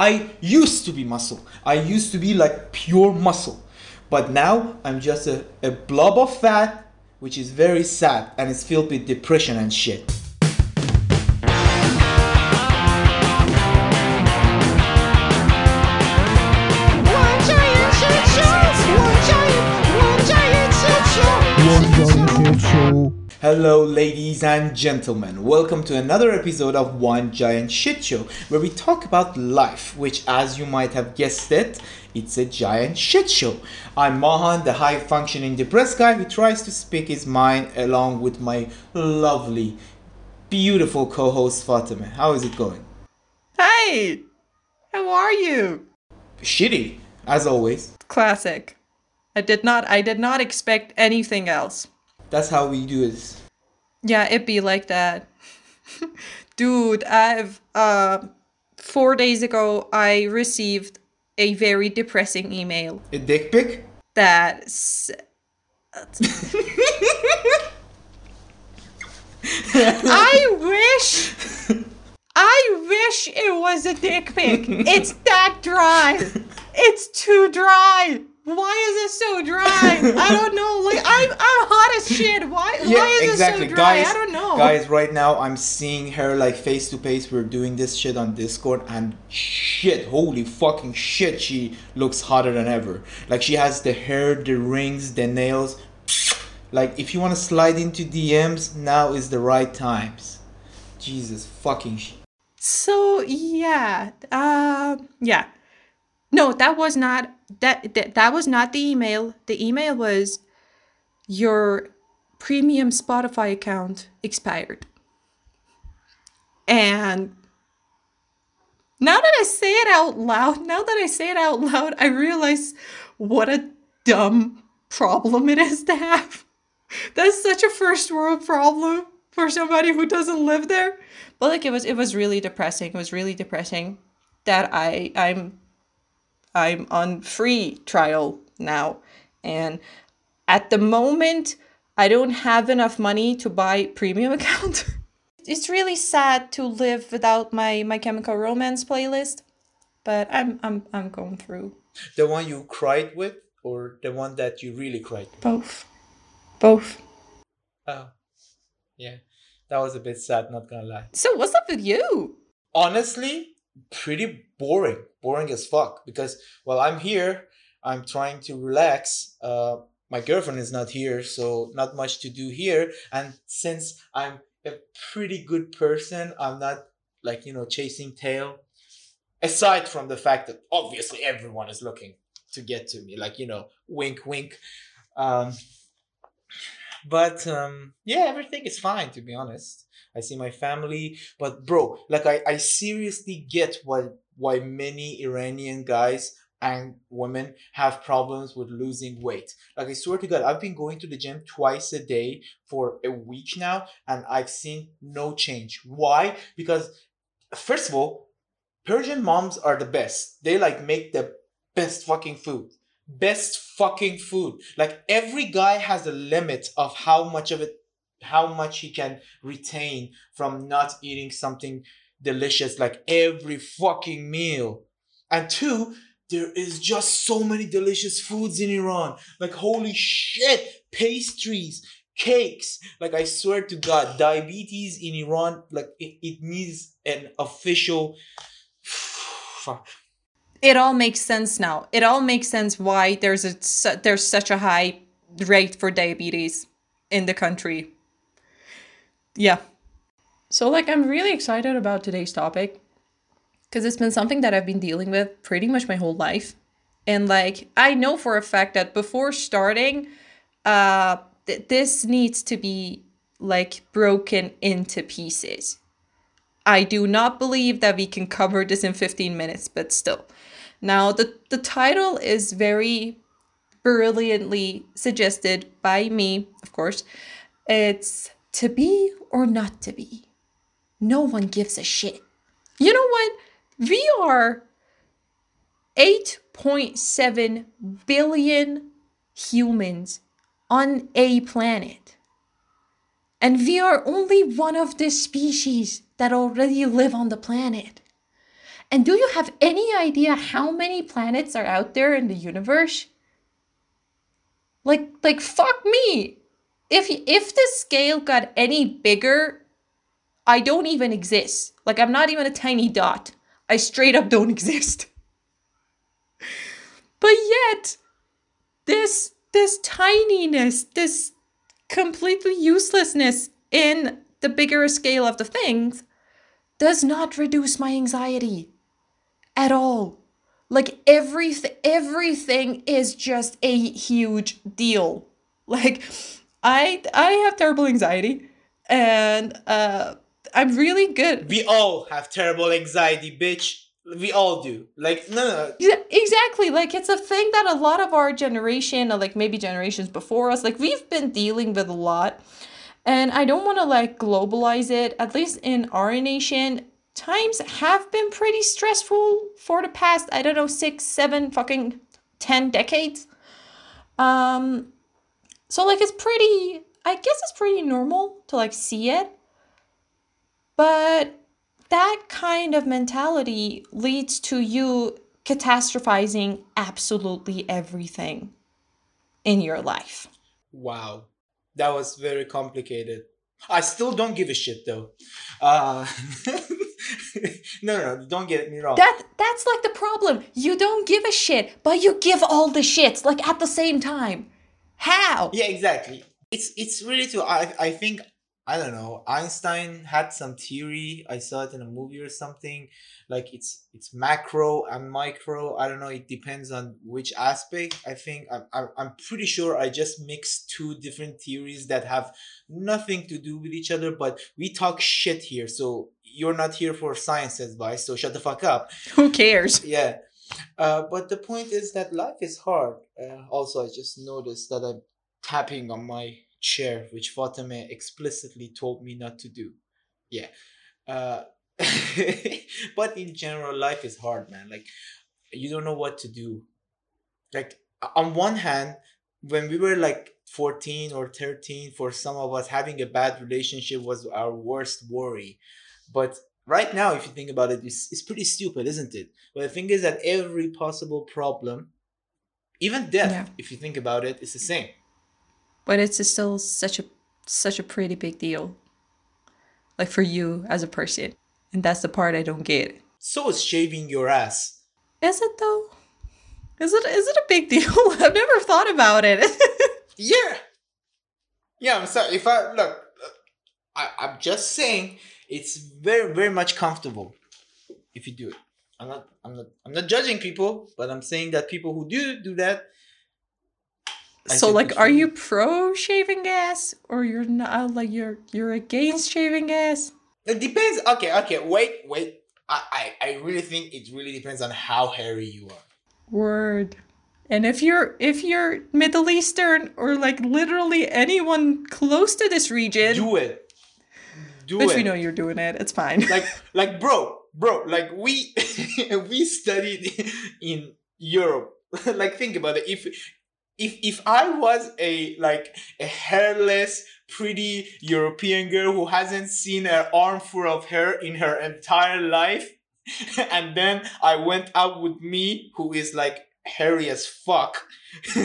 I used to be muscle. I used to be like pure muscle. But now I'm just a, a blob of fat, which is very sad and it's filled with depression and shit. One giant shit show. One giant, one giant shit show. One giant shit show. Hello, ladies and gentlemen. Welcome to another episode of One Giant Shit Show, where we talk about life, which, as you might have guessed it, it's a giant shit show. I'm Mahan, the high functioning depressed guy who tries to speak his mind along with my lovely, beautiful co host Fatima. How is it going? Hey! How are you? Shitty, as always. Classic. I did not I did not expect anything else. That's how we do this. Yeah, it be like that. Dude, I've uh 4 days ago I received a very depressing email A dick pic? that I wish I wish it was a dick pic. It's that dry. It's too dry. Why is it so dry? I don't know. Like I'm I'm hot as shit. Why why is exactly. it so dry? Guys, I don't know. Guys, right now I'm seeing her like face to face. We're doing this shit on Discord and shit, holy fucking shit, she looks hotter than ever. Like she has the hair, the rings, the nails. Like if you want to slide into DMs, now is the right times. Jesus fucking shit. So yeah, um, yeah. No, that was not that, that that was not the email. The email was your premium Spotify account expired. And now that I say it out loud, now that I say it out loud, I realize what a dumb problem it is to have. That's such a first world problem for somebody who doesn't live there. But like it was it was really depressing. It was really depressing that I I'm I'm on free trial now and at the moment I don't have enough money to buy premium account. it's really sad to live without my my chemical romance playlist, but I'm I'm I'm going through The one you cried with, or the one that you really cried with? both. Both. Oh, yeah, that was a bit sad. Not gonna lie. So what's up with you? honestly pretty boring boring as fuck because while i'm here i'm trying to relax uh my girlfriend is not here so not much to do here and since i'm a pretty good person i'm not like you know chasing tail aside from the fact that obviously everyone is looking to get to me like you know wink wink um but um yeah everything is fine to be honest i see my family but bro like i i seriously get why why many iranian guys and women have problems with losing weight. Like i swear to god i've been going to the gym twice a day for a week now and i've seen no change. Why? Because first of all persian moms are the best. They like make the best fucking food. Best fucking food. Like every guy has a limit of how much of it how much he can retain from not eating something delicious like every fucking meal. And two, there is just so many delicious foods in Iran. Like holy shit, pastries, cakes. Like I swear to God, diabetes in Iran, like it, it needs an official fuck. it all makes sense now. It all makes sense why there's a there's such a high rate for diabetes in the country. Yeah. So like I'm really excited about today's topic cuz it's been something that I've been dealing with pretty much my whole life. And like I know for a fact that before starting uh th- this needs to be like broken into pieces. I do not believe that we can cover this in 15 minutes, but still. Now, the, the title is very brilliantly suggested by me, of course. It's To Be or Not to Be. No one gives a shit. You know what? We are 8.7 billion humans on a planet. And we are only one of the species that already live on the planet. And do you have any idea how many planets are out there in the universe? Like like fuck me. If if the scale got any bigger, I don't even exist. Like I'm not even a tiny dot. I straight up don't exist. But yet, this this tininess, this completely uselessness in the bigger scale of the things does not reduce my anxiety at all. Like everything everything is just a huge deal. Like I I have terrible anxiety and uh I'm really good We all have terrible anxiety, bitch. We all do. Like no, no. Yeah, exactly. Like it's a thing that a lot of our generation, or like maybe generations before us, like we've been dealing with a lot. And I don't want to like globalize it. At least in our nation, times have been pretty stressful for the past, I don't know, six, seven, fucking ten decades. Um so like it's pretty I guess it's pretty normal to like see it. But that kind of mentality leads to you catastrophizing absolutely everything in your life. Wow, that was very complicated. I still don't give a shit though. Uh, no, no, no, don't get me wrong. That that's like the problem. You don't give a shit, but you give all the shits like at the same time. How? yeah, exactly. It's it's really too. I I think I don't know. Einstein had some theory. I saw it in a movie or something. Like it's it's macro and micro. I don't know. It depends on which aspect. I think I'm I'm, I'm pretty sure I just mixed two different theories that have nothing to do with each other. But we talk shit here, so you're not here for science advice. So shut the fuck up. Who cares? Yeah. Uh, but the point is that life is hard. Uh, also, I just noticed that I'm tapping on my chair, which Fatima explicitly told me not to do. Yeah. Uh, but in general, life is hard, man. Like, you don't know what to do. Like, on one hand, when we were like 14 or 13, for some of us, having a bad relationship was our worst worry. But right now, if you think about it, it's, it's pretty stupid, isn't it? But the thing is that every possible problem, even death, Yeah. if you think about it, is the same. But it's still such a such a pretty big deal. Like for you as a person. And that's the part I don't get. So is shaving your ass. Is it though? Is it is it a big deal? I've never thought about it. Yeah. Yeah, I'm sorry. If I look, I, I'm just saying it's very, very much comfortable if you do it. I'm not, I'm not, I'm not judging people, but I'm saying that people who do do that. I so like are you pro shaving gas or you're not uh, like you're you're against shaving gas? It depends. Okay, okay. Wait, wait. I, I, I really think it really depends on how hairy you are. Word. And if you're if you're Middle Eastern or like literally anyone close to this region, Do it. Do which it. we know you're doing it, it's fine. like like bro bro like we we studied in europe like think about it if if if i was a like a hairless pretty european girl who hasn't seen an armful of hair in her entire life and then i went out with me who is like hairy as fuck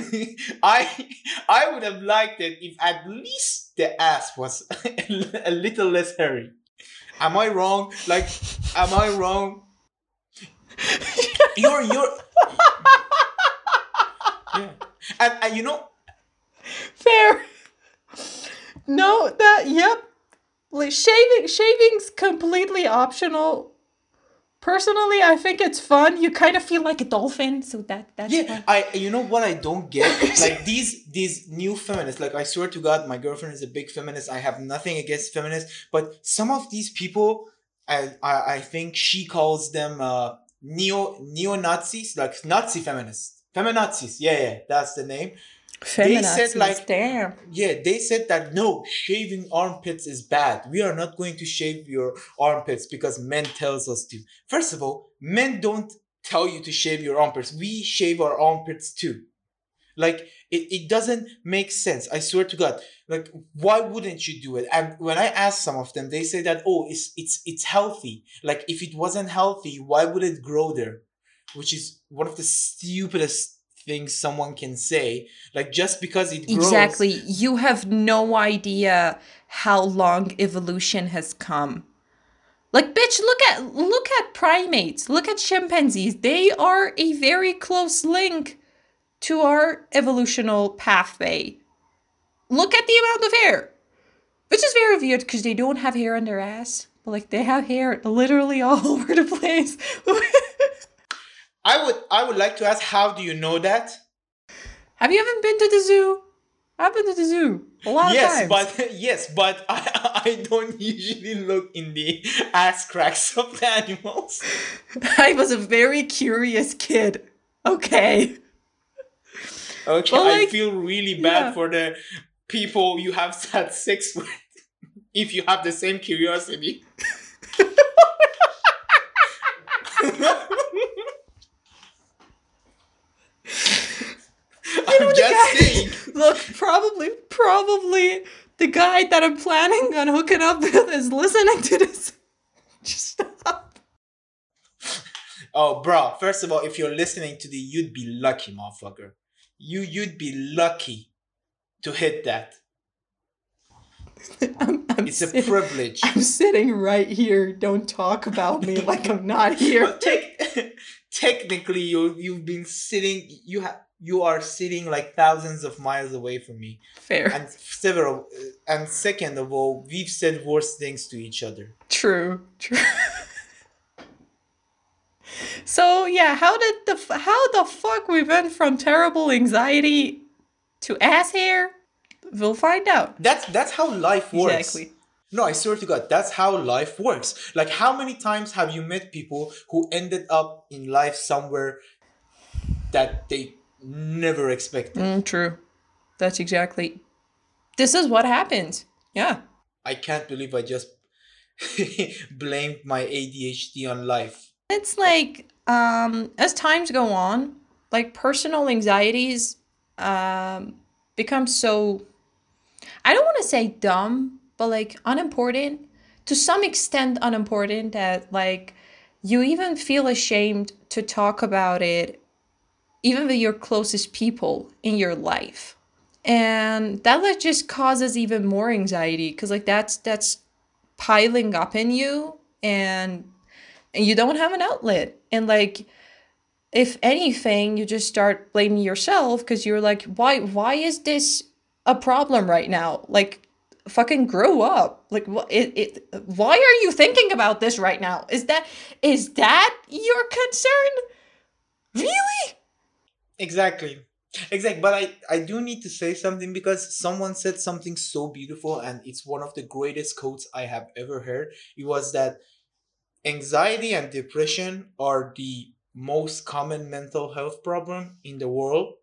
i i would have liked it if at least the ass was a little less hairy Am I wrong? Like, am I wrong? You're you're. yeah, and, and you know, Fair. No, that yep. Like shaving shaving's completely optional. Personally, I think it's fun. You kind of feel like a dolphin, so that that's yeah. fun. I you know what I don't get like these these new feminists. Like I swear to God, my girlfriend is a big feminist. I have nothing against feminists, but some of these people, I I, I think she calls them uh, neo neo Nazis, like Nazi feminists, feminazis. Yeah, yeah, that's the name. They said, like- damn. Yeah, they said that no, shaving armpits is bad. We are not going to shave your armpits because men tells us to. First of all, men don't tell you to shave your armpits. We shave our armpits too. Like it, it doesn't make sense. I swear to God. Like why wouldn't you do it? And when I ask some of them, they say that oh, it's it's it's healthy. Like if it wasn't healthy, why would it grow there? Which is one of the stupidest things someone can say. Like just because it grows. Exactly. You have no idea how long evolution has come. Like bitch, look at look at primates, look at chimpanzees. They are a very close link to our evolutional pathway. Look at the amount of hair. Which is very weird because they don't have hair on their ass. But like they have hair literally all over the place. I would I would like to ask how do you know that? have you ever been to the zoo? I've been to the zoo a lot yes, of times. but yes, but I, I don't usually look in the ass cracks of the animals. I was a very curious kid. Okay. Okay, Well, I feel really bad yeah. for the people you have had sex with. If you have the same curiosity. I'm just saying. Look, probably, probably the guy that I'm planning on hooking up with is listening to this. Just stop. Oh, bro. First of all, if you're listening to the, you'd be lucky, motherfucker. You you'd be lucky to hit that. I'm, I'm It's a sitting- privilege. I'm sitting right here. Don't talk about me like I'm not here. Tec- technically, you you've been sitting. You have you are sitting like thousands of miles away from me. Fair. And several. And second of all, we've said worse things to each other. True. True. so yeah, how did the how the fuck we went from terrible anxiety to ass hair? We'll find out. That's that's how life works. Exactly. No, I swear to God, that's how life works. Like, how many times have you met people who ended up in life somewhere that they never expected? Mm, true. That's exactly. This is what happens. Yeah. I can't believe I just blamed my ADHD on life. It's like um as times go on, like personal anxieties um become so I don't want to say dumb, but like unimportant to some extent unimportant that like you even feel ashamed to talk about it even with your closest people in your life. And that like just causes even more anxiety cuz like that's that's piling up in you and and you don't have an outlet. And like if anything you just start blaming yourself because you're like why why is this a problem right now? Like fucking grow up. Like what it, it why are you thinking about this right now? Is that is that your concern? Really Exactly. Exactly. But I, I do need to say something because someone said something so beautiful and it's one of the greatest quotes I have ever heard. It was that anxiety and depression are the most common mental health problem in the world.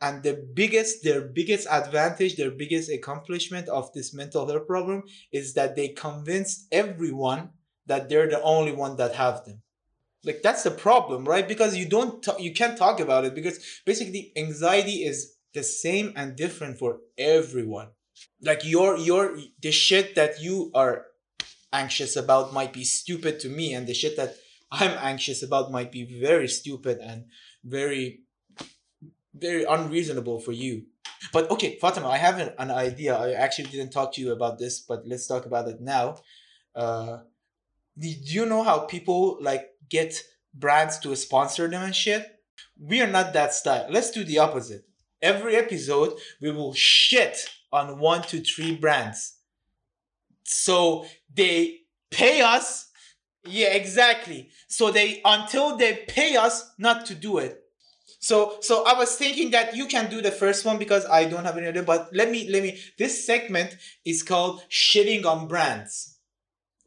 And the biggest, their biggest advantage, their biggest accomplishment of this mental health problem is that they convinced everyone that they're the only one that have them like that's the problem right? Because you don't ta- you can't talk about it because basically anxiety is the same and different for everyone. Like your your the shit that you are anxious about might be stupid to me and the shit that i'm anxious about might be very stupid and very very unreasonable for you. But okay fatima i have an, an idea. I actually didn't talk to you about this but let's talk about it now. Uh do you know how people like get brands to sponsor them and shit? We are not that style. Let's do the opposite. Every episode, we will shit on one to three brands. So they pay us. Yeah, exactly. So they until they pay us not to do it. So so I was thinking that you can do the first one because I don't have any other. But let me let me. This segment is called shitting on brands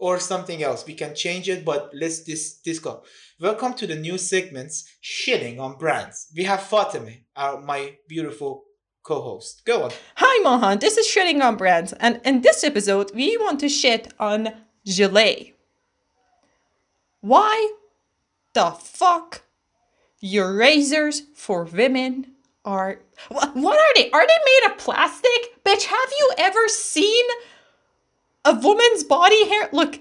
or something else. We can change it, but let's this this go. Welcome to the new segments shitting on brands. We have Fatima, our my beautiful co-host. Go on. Hi Mahan, this is Shitting on Brands, and in this episode, we want to shit on Gillette. Why the fuck your razors for women are what, what are they? Are they made of plastic? Bitch, have you ever seen a woman's body hair? Look,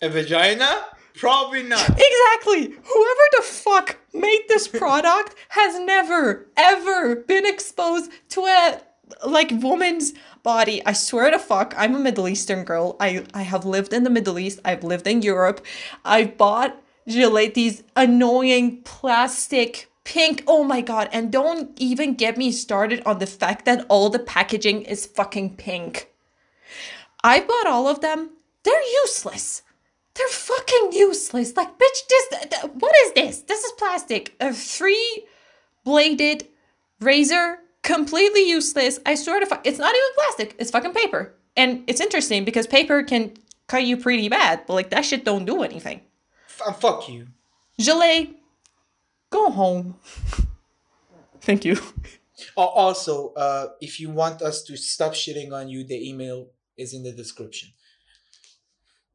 A vagina? Probably not. Exactly. Whoever the fuck made this product has never ever been exposed to a like woman's body. I swear to fuck, I'm a Middle Eastern girl. I I have lived in the Middle East. I've lived in Europe. I've bought Gillette these annoying plastic pink. Oh my god! And don't even get me started on the fact that all the packaging is fucking pink. I bought all of them. They're useless. They're fucking useless. Like, bitch, this, th- what is this? This is plastic. A three bladed razor, completely useless. I swear to fuck, it's not even plastic. It's fucking paper. And it's interesting because paper can cut you pretty bad, but like that shit don't do anything. F- fuck you. Gillette, go home. Thank you. Al- Also, uh, if you want us to stop shitting on you, the email is in the description.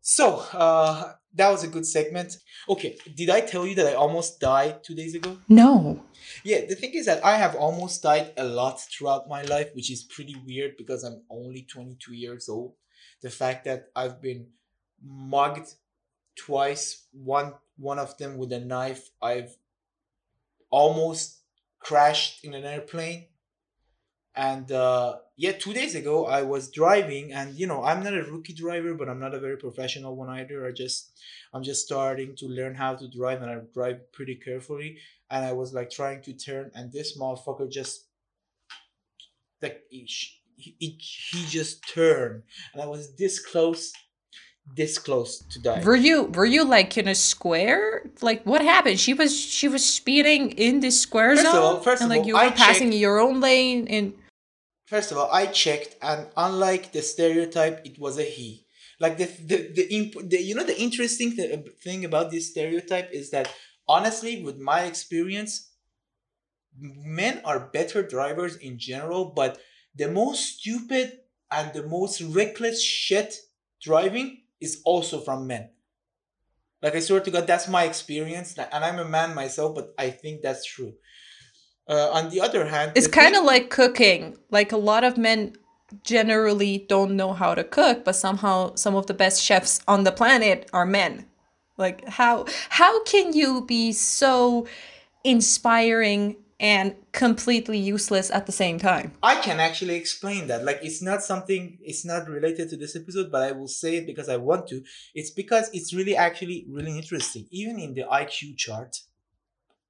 So, uh, that was a good segment. Okay, did I tell you that I almost died two days ago? No. Yeah, the thing is that I have almost died a lot throughout my life, which is pretty weird because I'm only 22 years old. The fact that I've been mugged twice, one one of them with a knife, I've almost crashed in an airplane. And uh, yeah, two days ago I was driving, and you know I'm not a rookie driver, but I'm not a very professional one either. I just I'm just starting to learn how to drive, and I drive pretty carefully and I was like trying to turn, and this motherfucker just like he, he, he just turned, and I was this close, this close to die. Were you were you like in a square? Like what happened? She was she was speeding in this square First of zone, all- first and of like all, you were I passing checked- your own lane. And First of all, I checked, and unlike the stereotype, it was a he. Like the the the, imp- the you know the interesting th- thing about this stereotype is that honestly, with my experience, men are better drivers in general, but the most stupid and the most reckless shit driving is also from men. Like I swear to God, that's my experience, and I'm a man myself, but I think that's true. Uh, on the other hand, it's kind of like cooking. Like a lot of men generally don't know how to cook, but somehow some of the best chefs on the planet are men. Like how how can you be so inspiring and completely useless at the same time? I can actually explain that. Like, it's not something, it's not related to this episode, but I will say it because I want to. It's because it's really actually really interesting. Even in the IQ chart,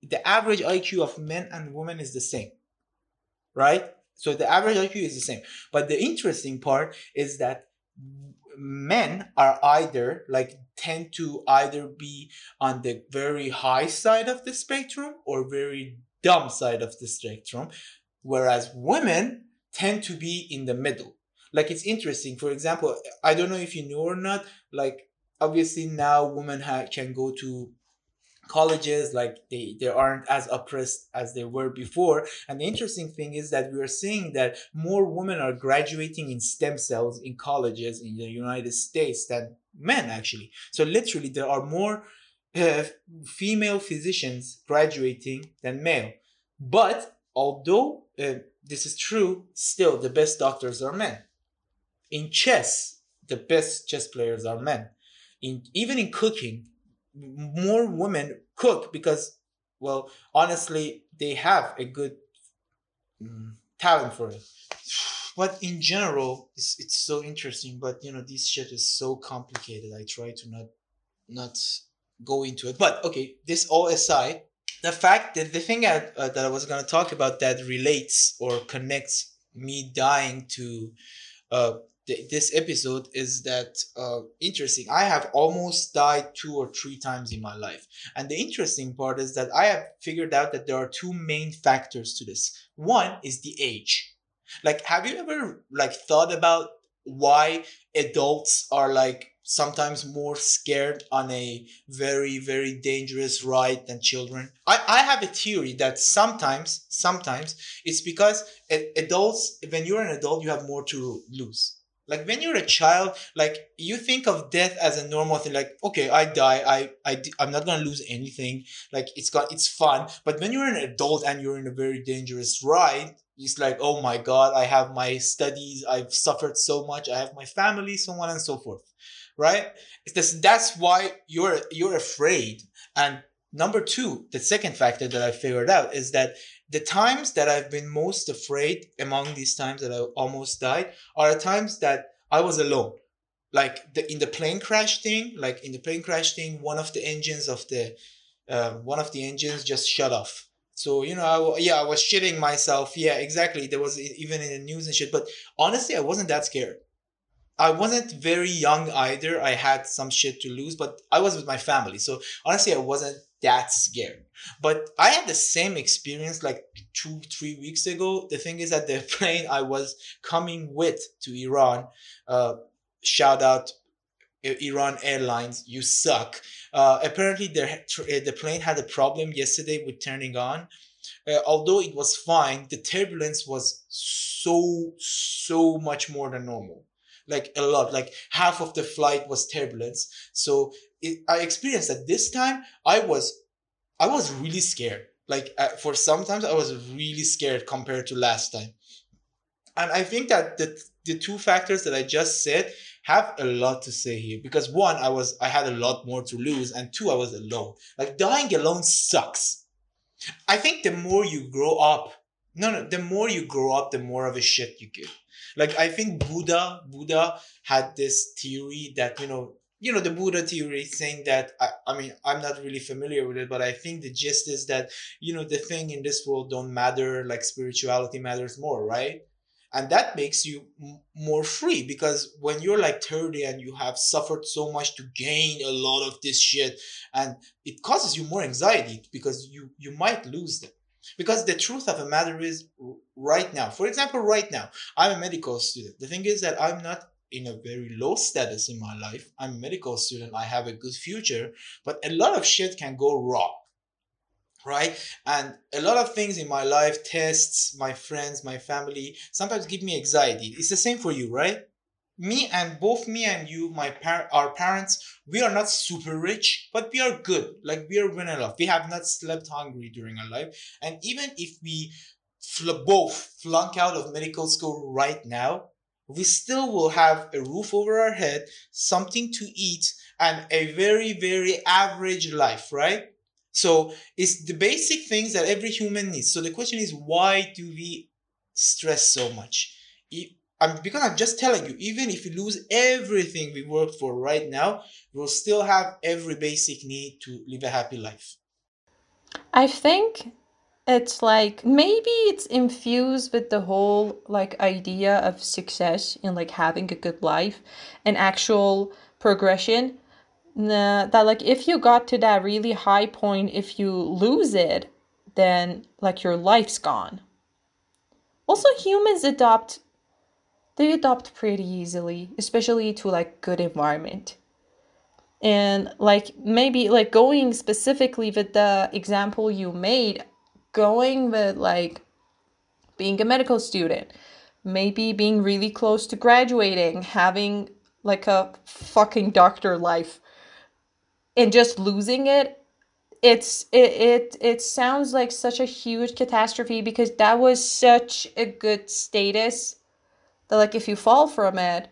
the average IQ of men and women is the same, right? So the average IQ is the same. But the interesting part is that men are either like tend to either be on the very high side of the spectrum or very dumb side of the spectrum whereas women tend to be in the middle like it's interesting for example i don't know if you know or not like obviously now women ha- can go to colleges like they they aren't as oppressed as they were before. And the interesting thing is that we are seeing that more women are graduating in stem cells in colleges in the united states than men actually. So literally there are more uh, female physicians graduating than male. But although uh, this is true still the best doctors are men. In chess the best chess players are men. In even in cooking more women cook because well honestly they have a good mm, talent for it. But in general it's, it's so interesting but you know this shit is so complicated. I try to not not go into it. But okay this all aside the fact that the thing I, uh, that i was going to talk about that relates or connects me dying to uh, th- this episode is that uh, interesting. I have almost died two or three times in my life. And the interesting part is that i have figured out that there are two main factors to this. One is the age. Like have you ever like thought about why adults are like sometimes more scared on a very very dangerous ride than children? I i have a theory that sometimes sometimes it's because adults when you're an adult you have more to lose Like when you're a child, like you think of death as a normal thing. Like okay, I die, i, I i'm not gonna lose anything. Like it's got it's fun. But when you're an adult and you're in a very dangerous ride, it's like oh my god, I have my studies, I've suffered so much, I have my family, so on and so forth, right? It's this, that's why you're you're afraid. And number two, the second factor that I figured out is that the times that I've been most afraid among these times that I almost died are the times that I was alone. Like the in the plane crash thing, like in the plane crash thing, one of the engines of the uh, one of the engines just shut off. So you know, I, yeah, I was shitting myself. Yeah, exactly. There was even in the news and shit. But honestly, I wasn't that scared. I wasn't very young either. I had some shit to lose, but I was with my family. So honestly, I wasn't that scared. But I had the same experience like two, three weeks ago. The thing is that the plane I was coming with to Iran, uh, shout out Iran Airlines, you suck. Uh, apparently, the, the plane had a problem yesterday with turning on. Uh, although it was fine, the turbulence was so, so much more than normal like a lot. Like half of the flight was turbulence. So it, i experienced that this time i was i was really scared. Like uh, for sometimes i was really scared compared to last time. And i think that the the two factors that i just said have a lot to say here. Because one i was i had a lot more to lose. And two i was alone. Like dying alone sucks. I think the more you grow up no no the more you grow up the more of a shit you give like i think buddha buddha had this theory that you know you know the buddha theory saying that I, I mean i'm not really familiar with it but i think the gist is that you know the thing in this world don't matter like spirituality matters more right? And that makes you m- more free because when you're like 30 and you have suffered so much to gain a lot of this shit and it causes you more anxiety because you you might lose them because the truth of the matter is right now for example right now i'm a medical student. The thing is that i'm not in a very low status in my life. I'm a medical student. I have a good future. But a lot of shit can go wrong right? And a lot of things in my life tests my friends my family sometimes give me anxiety. It's the same for you right me and both me and you my par- our parents we are not super rich but we are good. Like we are well enough we have not slept hungry during our life. And even if we fl- both flunk out of medical school right now we still will have a roof over our head something to eat and a very very average life right? So it's the basic things that every human needs. So the question is why do we stress so much? E- I'm, because I'm just telling you, even if we lose everything we worked for right now, we'll still have every basic need to live a happy life. I think it's like maybe it's infused with the whole like idea of success and like having a good life and actual progression. Nah, that like if you got to that really high point, if you lose it, then like your life's gone. Also, humans adopt they adopt pretty easily, especially to like good environment. And like maybe like going specifically with the example you made, going with like being a medical student, maybe being really close to graduating, having like a fucking doctor life and just losing it it's it, it it sounds like such a huge catastrophe because that was such a good status that like if you fall from it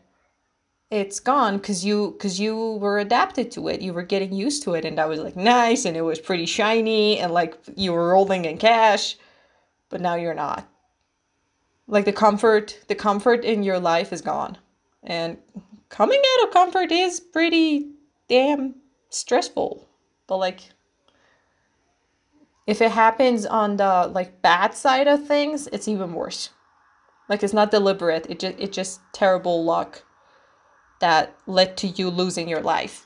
it's gone because you because you were adapted to it. You were getting used to it and that was like nice and it was pretty shiny and like you were rolling in cash but now you're not. Like the comfort the comfort in your life is gone. And coming out of comfort is pretty damn stressful but like if it happens on the like bad side of things it's even worse like it's not deliberate it just it's just terrible luck that led to you losing your life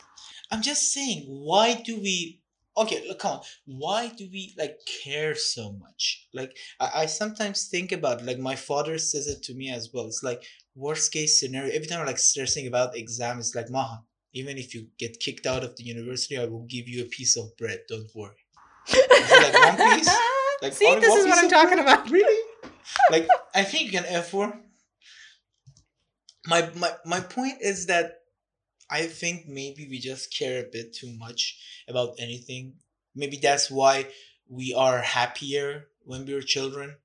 I'm just saying, why do we? Okay, look, come on. Why do we like care so much? Like, I, I sometimes think about like my father says it to me as well. It's like worst case scenario. Every time I'm like stressing about exams, it's like Maha, Even if you get kicked out of the university, I will give you a piece of bread. Don't worry. Like one piece? Like see this is what i'm talking bread? about Really? Like I think you can afford. my, my my point is that I think maybe we just care a bit too much about anything. Maybe that's why we are happier when we were children.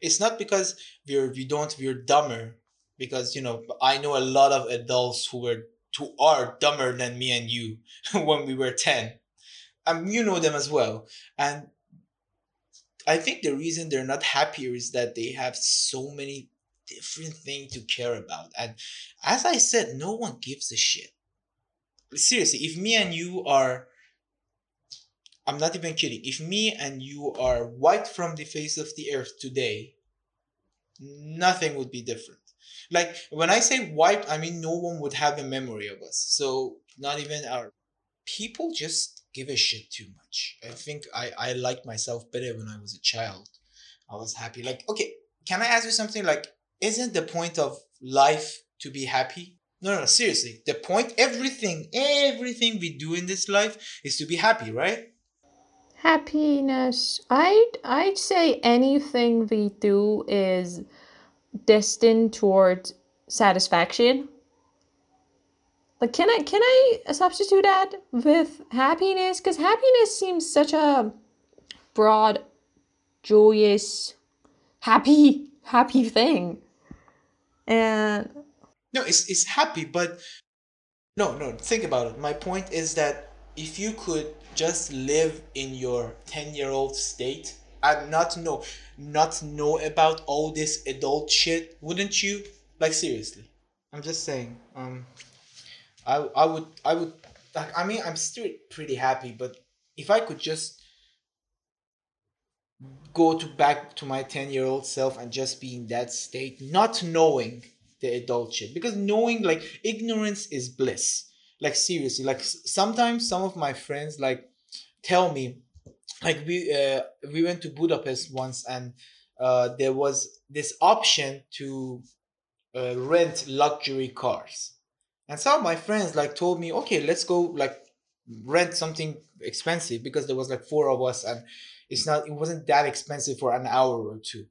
It's not because we're we don't we're dumber. Because you know I know a lot of adults who were who are dumber than me and you when we were ten. Um, you know them as well, and I think the reason they're not happier is that they have so many different things to care about. And as I said, no one gives a shit. Seriously, if me and you are I'm not even kidding. If me and you are wiped from the face of the earth today, nothing would be different. Like when I say wiped, I mean no one would have a memory of us. So not even our people just give a shit too much. I think I I liked myself better when I was a child. I was happy. Like okay, can I ask you something? Like isn't the point of life to be happy? No, no, no, seriously. The point, everything, everything we do in this life is to be happy, right? Happiness. I'd I'd say anything we do is destined towards satisfaction. Like can I can I substitute that with happiness? Because happiness seems such a broad, joyous, happy, happy thing. And No, it's it's happy, but no, no. Think about it. My point is that if you could just live in your ten-year-old state and not know, not know about all this adult shit, wouldn't you? Like seriously, I'm just saying. Um, I I would I would like I mean I'm still pretty happy, but if I could just go to back to my 10 year old self and just be in that state not knowing the adult shit. Because knowing like ignorance is bliss. Like seriously like sometimes some of my friends like tell me like we uh, we went to budapest once and uh, there was this option to uh, rent luxury cars and some of my friends like told me okay let's go like rent something expensive because there was like four of us and it's not it wasn't that expensive for an hour or two.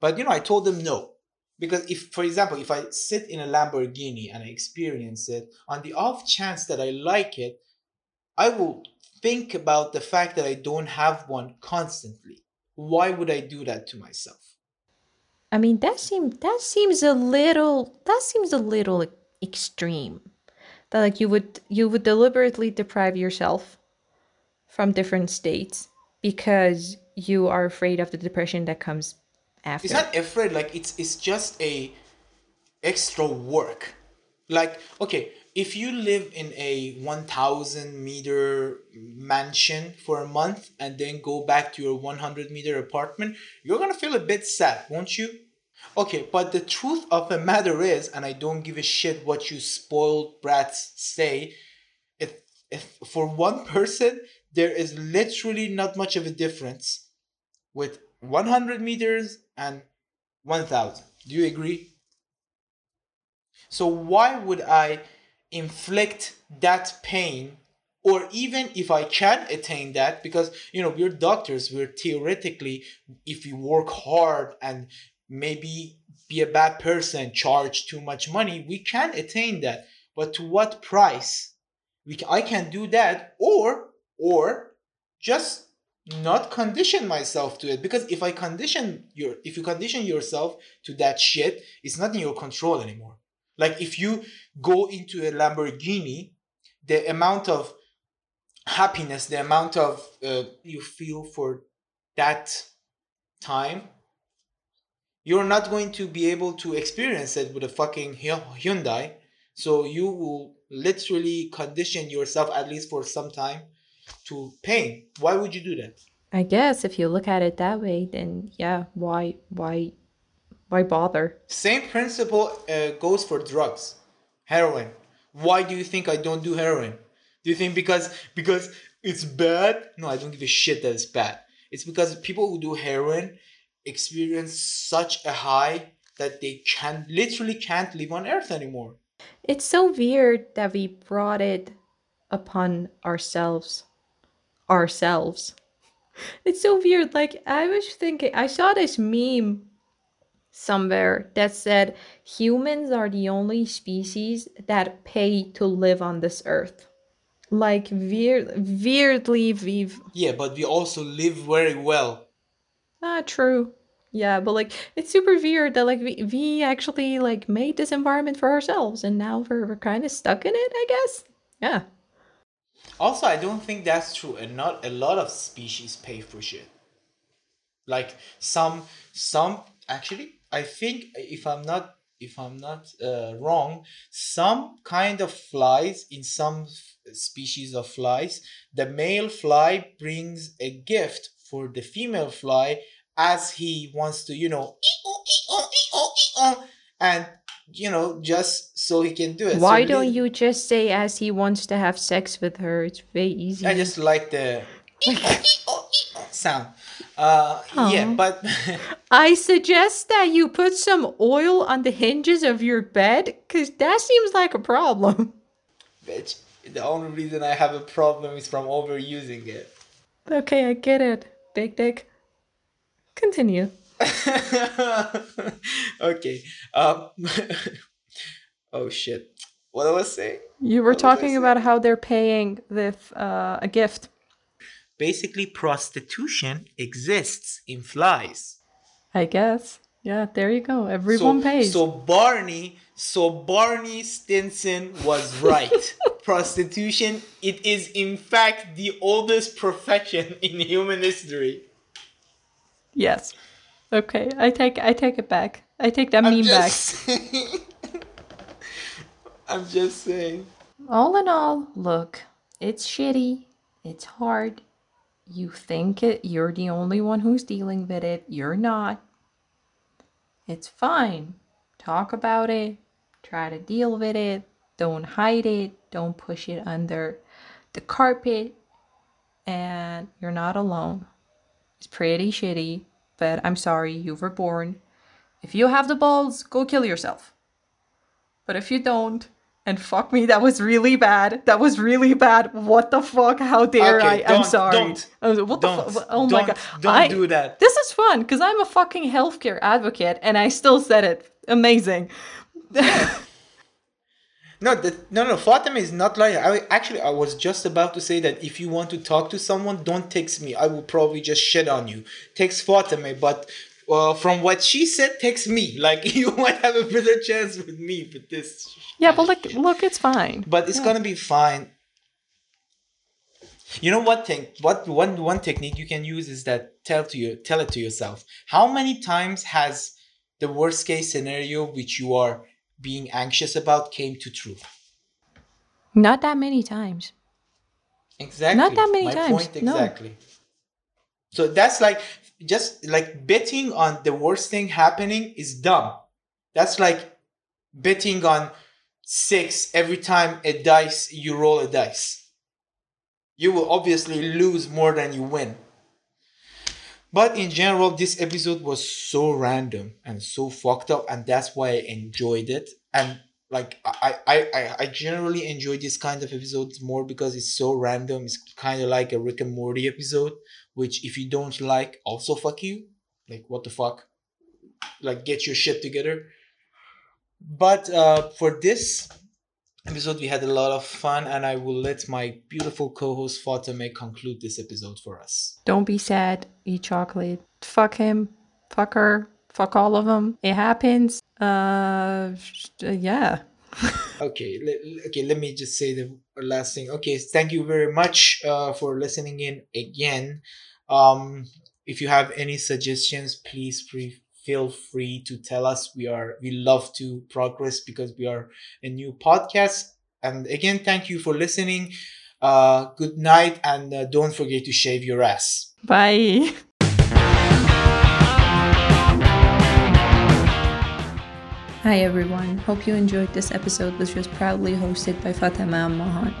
But you know i told them no. Because if for example if i sit in a lamborghini and i experience it on the off chance that i like it i will think about the fact that i don't have one constantly. Why would i do that to myself? I mean that seems that seems a little that seems a little extreme. That like you would you would deliberately deprive yourself from different states because you are afraid of the depression that comes after. it's not afraid like it's it's just a extra work like okay if you live in a 1000 meter mansion for a month and then go back to your 100 meter apartment you're gonna feel a bit sad won't you okay but the truth of the matter is and i don't give a shit what you spoiled brats say if, if for one person there is literally not much of a difference with 100 meters and 1000 do you agree? So why would I inflict that pain or even if I can attain that because you know we're doctors we're theoretically if you work hard and maybe be a bad person charge too much money we can attain that. But to what price? We can, I can do that or or just not condition myself to it. Because if I condition your if you condition yourself to that shit it's not in your control anymore. Like if you go into a Lamborghini, the amount of happiness, the amount of uh, you feel for that time, you're not going to be able to experience it with a fucking Hyundai. So you will literally condition yourself at least for some time to pain. Why would you do that? I guess if you look at it that way, then yeah, why why why bother? Same principle uh, goes for drugs, heroin. Why do you think I don't do heroin? Do you think because because it's bad? No, I don't give a shit that it's bad. It's because people who do heroin experience such a high that they can literally can't live on Earth anymore. It's so weird that we brought it upon ourselves. Ourselves. It's so weird. Like I was thinking I saw this meme somewhere that said humans are the only species that pay to live on this earth. Like weird, weirdly, we've Yeah, but we also live very well. Ah true. Yeah, but like it's super weird that like we, we actually like made this environment for ourselves and now we're we're kind of stuck in it, I guess. Yeah. Also, I don't think that's true, and not a lot of species pay for shit. Like some, some actually, I think if I'm not if I'm not uh, wrong, some kind of flies in some f- species of flies, the male fly brings a gift for the female fly as he wants to, you know, and you know, just so he can do it. So Why don't li- you just say as he wants to have sex with her? It's very easy. I just like the sound. Uh, yeah, but I suggest that you put some oil on the hinges of your bed because that seems like a problem. bitch, the only reason I have a problem is from overusing it. Okay, I get it. Big dick. Continue. okay. Um. oh shit. What I was saying? You were What talking about how they're paying with uh, a gift. Basically, prostitution exists in flies. I guess. Yeah, there you go. Everyone so, pays. So Barney, so Barney Stinson was right. Prostitution, it is in fact the oldest profession in human history. yes. Okay, I take I take it back. I take that I'm meme back. saying. I'm just saying. All in all, look, it's shitty. It's hard. You think it you're the only one who's dealing with it. You're not. It's fine. Talk about it. Try to deal with it. Don't hide it. Don't push it under the carpet. And you're not alone. It's pretty shitty, but I'm sorry you were born. If you have the balls, go kill yourself. But if you don't, and fuck me, that was really bad. That was really bad. What the fuck? How dare Okay, I? I'm don't- sorry. don't. What Don't. the fuck? Oh my Don't- god. don't I- do that. This is fun because I'm a fucking healthcare advocate and I still said it. Amazing. No, the, no, no. Fatima is not lying. I actually, I was just about to say that if you want to talk to someone, don't text me. I will probably just shit on you. Text Fatima, but uh, from what she said, text me. Like you might have a better chance with me with this. yeah, but look, look, it's fine. But it's gonna be fine. You know what thing? What one one technique you can use is that tell to you tell it to yourself. How many times has the worst case scenario which you are being anxious about came to true? Not that many times. Exactly. Not that many My times, point no. exactly. So that's like just like betting on the worst thing happening is dumb. That's like betting on six every time a dice you roll a dice. You will obviously lose more than you win. But in general, this episode was so random and so fucked up, and that's why I enjoyed it. And like I, I, I, generally enjoy this kind of episodes more because it's so random. It's kind of like a Rick and Morty episode, which if you don't like, also fuck you. Like what the fuck? Like get your shit together. But uh, for this episode, we had a lot of fun, and I will let my beautiful co-host Fatima conclude this episode for us. Don't be sad. Eat chocolate. Fuck him. Fuck her. Fuck all of them. It happens. Uh, yeah. okay le- okay let me just say the last thing okay thank you very much uh, for listening in again um if you have any suggestions please pre- feel free to tell us we are we love to progress because we are a new podcast and again thank you for listening uh good night and uh, don't forget to shave your ass Bye. Hi everyone, hope you enjoyed this episode which was proudly hosted by Fatima and Mahan.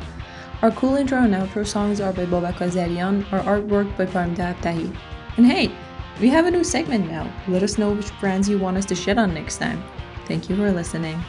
Our cool intro and outro songs are by Bobak Azarian, our artwork by Parmda Abtahi. And hey, we have a new segment now. Let us know which brands you want us to shit on next time. Thank you for listening.